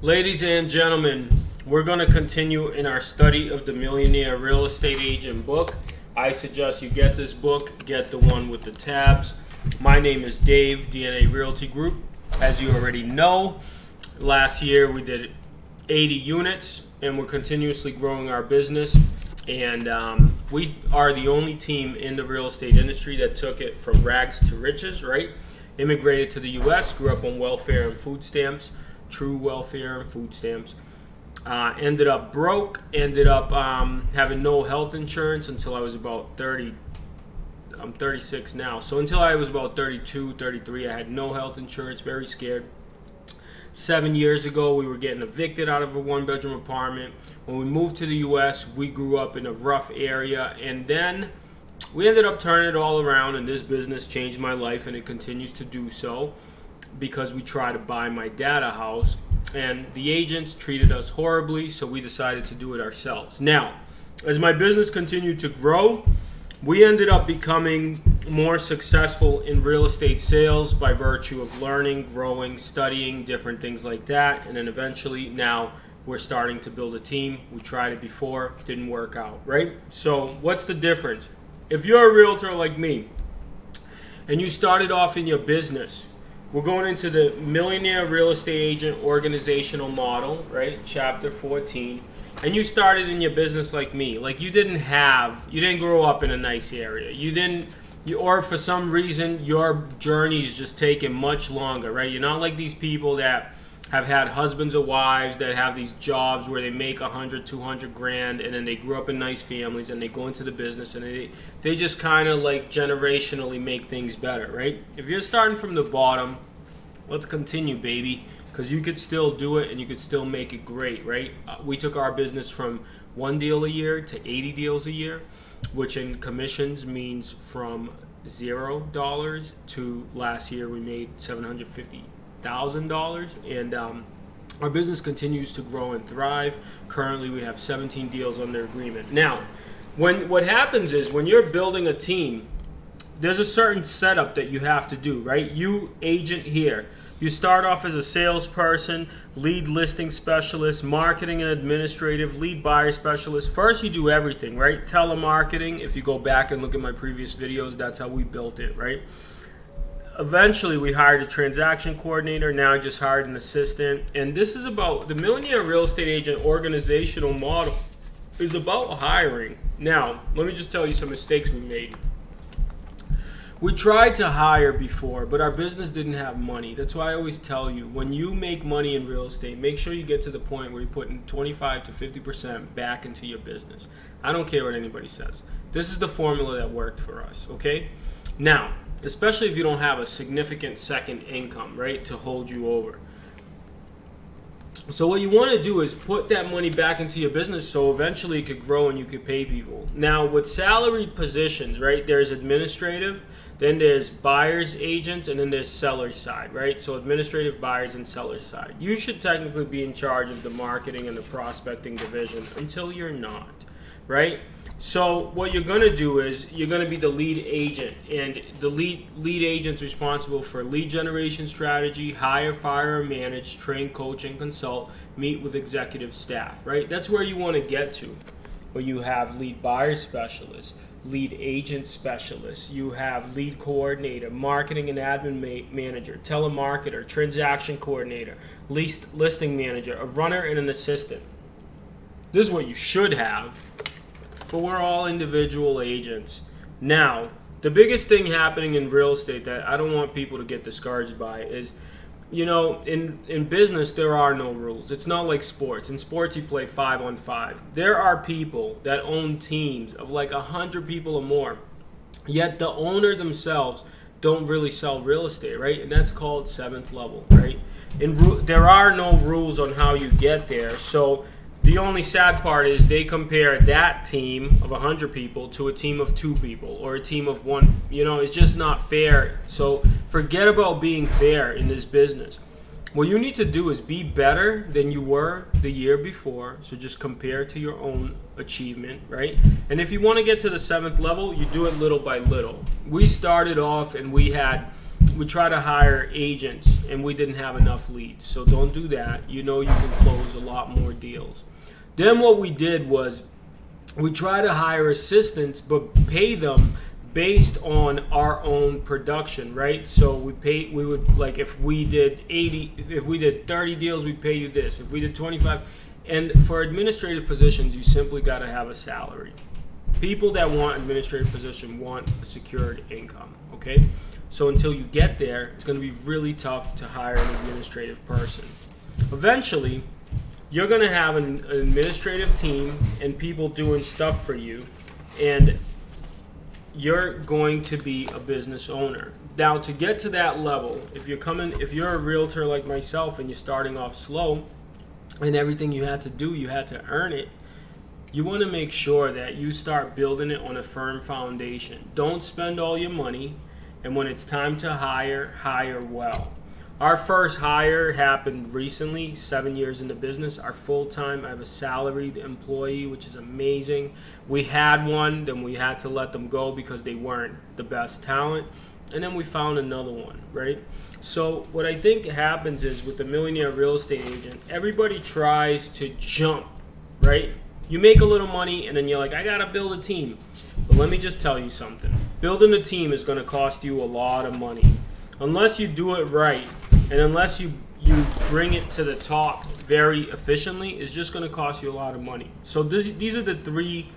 Ladies and gentlemen, we're going to continue in our study of the Millionaire Real Estate Agent book. I suggest you get this book, get the one with the tabs. My name is Dave, DNA Realty Group. As you already know, last year we did 80 units and we're continuously growing our business. And um, we are the only team in the real estate industry that took it from rags to riches, right? Immigrated to the US, grew up on welfare and food stamps, true welfare and food stamps. Uh, ended up broke, ended up um, having no health insurance until I was about 30. I'm 36 now. So until I was about 32, 33, I had no health insurance, very scared. Seven years ago, we were getting evicted out of a one bedroom apartment. When we moved to the US, we grew up in a rough area. And then we ended up turning it all around, and this business changed my life, and it continues to do so because we tried to buy my dad a house. And the agents treated us horribly, so we decided to do it ourselves. Now, as my business continued to grow, we ended up becoming more successful in real estate sales by virtue of learning, growing, studying, different things like that. And then eventually now we're starting to build a team. We tried it before, didn't work out, right? So, what's the difference? If you're a realtor like me and you started off in your business, we're going into the Millionaire Real Estate Agent Organizational Model, right? Chapter 14 and you started in your business like me. Like you didn't have you didn't grow up in a nice area. You didn't you, or for some reason your journey is just taking much longer right? You're not like these people that have had husbands or wives that have these jobs where they make 100 200 grand and then they grew up in nice families and they go into the business and they, they just kind of like generationally make things better right if you're starting from the bottom let's continue baby because you could still do it and you could still make it great, right? Uh, we took our business from one deal a year to 80 deals a year, which in commissions means from zero dollars to last year we made seven hundred fifty thousand dollars, and um, our business continues to grow and thrive. Currently, we have 17 deals under agreement. Now, when what happens is when you're building a team, there's a certain setup that you have to do, right? You agent here you start off as a salesperson, lead listing specialist, marketing and administrative, lead buyer specialist. First, you do everything, right? Telemarketing. If you go back and look at my previous videos, that's how we built it, right? Eventually, we hired a transaction coordinator. Now, I just hired an assistant. And this is about the Millionaire Real Estate Agent organizational model is about hiring. Now, let me just tell you some mistakes we made. We tried to hire before, but our business didn't have money. That's why I always tell you when you make money in real estate, make sure you get to the point where you're putting 25 to 50% back into your business. I don't care what anybody says. This is the formula that worked for us, okay? Now, especially if you don't have a significant second income, right, to hold you over. So what you want to do is put that money back into your business so eventually it could grow and you could pay people. Now with salaried positions, right? There's administrative, then there's buyers agents, and then there's sellers side, right? So administrative buyers and sellers side. You should technically be in charge of the marketing and the prospecting division until you're not, right? So what you're going to do is you're going to be the lead agent, and the lead lead agent's responsible for lead generation strategy, hire, fire, manage, train, coach, and consult. Meet with executive staff. Right. That's where you want to get to. Where you have lead buyer specialists, lead agent specialists, you have lead coordinator, marketing and admin ma- manager, telemarketer, transaction coordinator, list listing manager, a runner, and an assistant. This is what you should have but we're all individual agents. Now, the biggest thing happening in real estate that I don't want people to get discouraged by is you know, in, in business, there are no rules. It's not like sports. In sports, you play five on five. There are people that own teams of like a hundred people or more, yet the owner themselves don't really sell real estate, right? And that's called seventh level, right? And there are no rules on how you get there. So the only sad part is they compare that team of 100 people to a team of two people or a team of one. You know, it's just not fair. So forget about being fair in this business. What you need to do is be better than you were the year before. So just compare to your own achievement, right? And if you want to get to the seventh level, you do it little by little. We started off and we had we try to hire agents and we didn't have enough leads. So don't do that. You know you can close a lot more deals. Then what we did was we try to hire assistants but pay them based on our own production, right? So we pay we would like if we did 80 if we did 30 deals, we pay you this. If we did 25 and for administrative positions, you simply got to have a salary. People that want administrative position want a secured income, okay? So until you get there, it's going to be really tough to hire an administrative person. Eventually, you're going to have an, administrative team and people doing stuff for you, and you're going to be a business owner. Now, to get to that level, if you're coming, if you're a realtor like myself and you're starting off slow, and everything you had to do, you had to earn it. You want to make sure that you start building it on a firm foundation. Don't spend all your money and when it's time to hire, hire well. Our first hire happened recently, seven years in the business. Our full time, I have a salaried employee, which is amazing. We had one, then we had to let them go because they weren't the best talent. And then we found another one, right? So, what I think happens is with the millionaire real estate agent, everybody tries to jump, right? You make a little money and then you're like, I gotta build a team. But let me just tell you something building a team is to cost you a lot of money. Unless you do it right, and unless you you bring it to the top very efficiently, it's just going to cost you a lot of money. So this, these are the three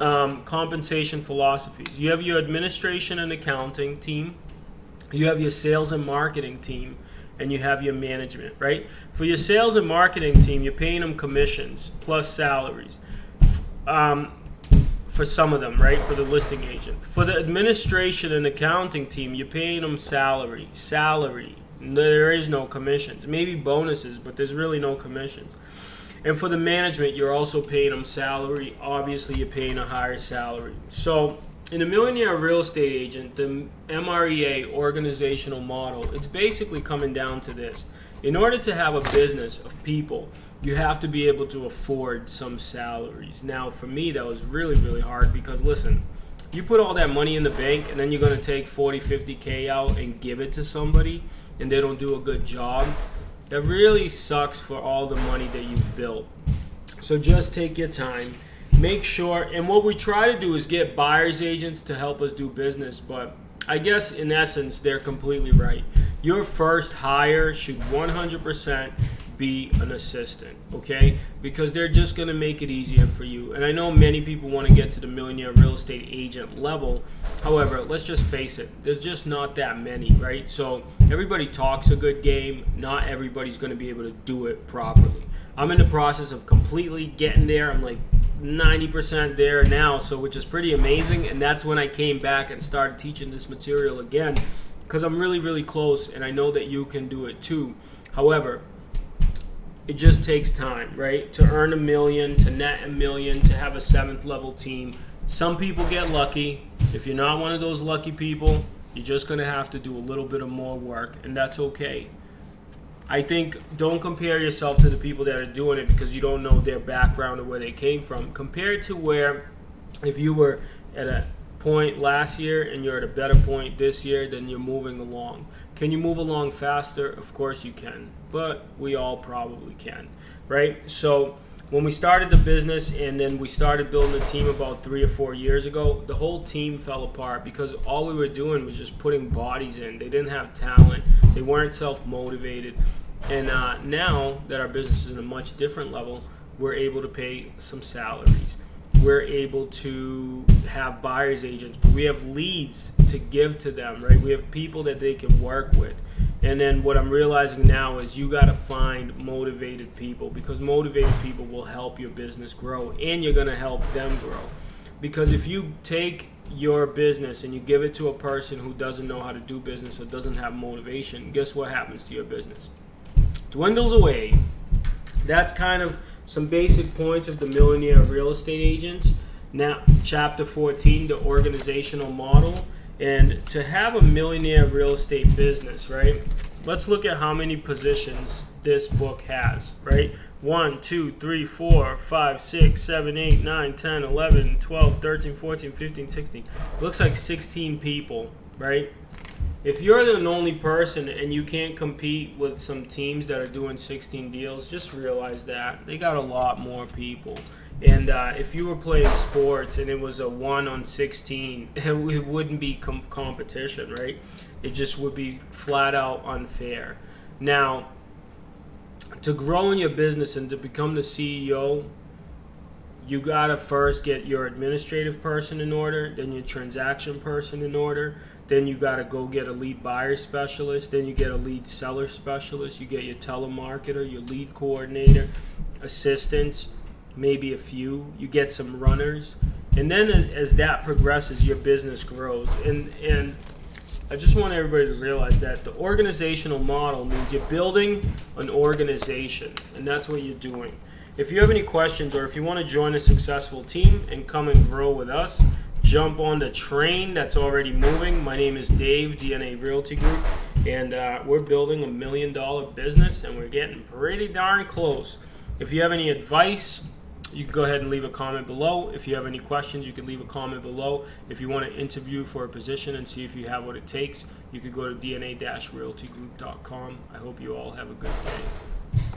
um, compensation philosophies. You have your administration and accounting team, you have your sales and marketing team, and you have your management. Right? For your sales and marketing team, you're paying them commissions plus salaries. Um, for some of them, right? For the listing agent. For the administration and accounting team, you're paying them salary. Salary. There is no commissions. Maybe bonuses, but there's really no commissions. And for the management, you're also paying them salary. Obviously, you're paying a higher salary. So, in a millionaire real estate agent, the MREA organizational model, it's basically coming down to this. In order to have a business of people, you have to be able to afford some salaries. Now, for me, that was really, really hard because listen, you put all that money in the bank and then you're going to take 40, 50K out and give it to somebody and they don't do a good job. That really sucks for all the money that you've built. So just take your time. Make sure, and what we try to do is get buyer's agents to help us do business, but I guess in essence, they're completely right. Your first hire should 100% be an assistant, okay? Because they're just going to make it easier for you. And I know many people want to get to the millionaire real estate agent level. However, let's just face it, there's just not that many, right? So everybody talks a good game. Not everybody's going to be able to do it properly. I'm in the process of completely getting there. I'm like 90% there now, so which is pretty amazing. And that's when I came back and started teaching this material again because I'm really, really close and I know that you can do it too. However, it just takes time, right? To earn a million, to net a million, to have a seventh level team. Some people get lucky. If you're not one of those lucky people, you're just going to have to do a little bit of more work, and that's okay. I think don't compare yourself to the people that are doing it because you don't know their background or where they came from. Compare it to where if you were at a point last year and you're at a better point this year, then you're moving along. Can you move along faster? Of course you can, but we all probably can, right? So when we started the business and then we started building the team about three or four years ago, the whole team fell apart because all we were doing was just putting bodies in. They didn't have talent, they weren't self motivated. And uh, now that our business is in a much different level, we're able to pay some salaries we're able to have buyer's agents, we have leads to give to them, right? We have people that they can work with. And then what I'm realizing now is you got to find motivated people because motivated people will help your business grow and you're going to help them grow. Because if you take your business and you give it to a person who doesn't know how to do business or doesn't have motivation, guess what happens to your business? Dwindles away. That's kind of some basic points of the millionaire real estate agents. Now, chapter 14, the organizational model. And to have a millionaire real estate business, right? Let's look at how many positions this book has, right? 1, 2, 3, 4, 5, 6, 7, 8, 9, 10, 11, 12, 13, 14, 15, 16. Looks like 16 people, right? If you're the only person and you can't compete with some teams that are doing 16 deals, just realize that they got a lot more people. And uh, if you were playing sports and it was a one on 16, it, wouldn't be com- competition, right? It just would be flat out unfair. Now, to grow in your business and to become the CEO, you gotta first get your administrative person in order, then your transaction person in order, then you gotta go get a lead buyer specialist, then you get a lead seller specialist, you get your telemarketer, your lead coordinator, assistants, maybe a few, you get some runners, and then as that progresses, your business grows. And and I just want everybody to realize that the organizational model means you're building an organization, and that's what you're doing. If you have any questions or if you want to join a successful team and come and grow with us, jump on the train that's already moving. My name is Dave, DNA Realty Group, and uh, we're building a million dollar business and we're getting pretty darn close. If you have any advice, you can go ahead and leave a comment below. If you have any questions, you can leave a comment below. If you want to interview for a position and see if you have what it takes, you can go to dna-realtygroup.com. I hope you all have a good day.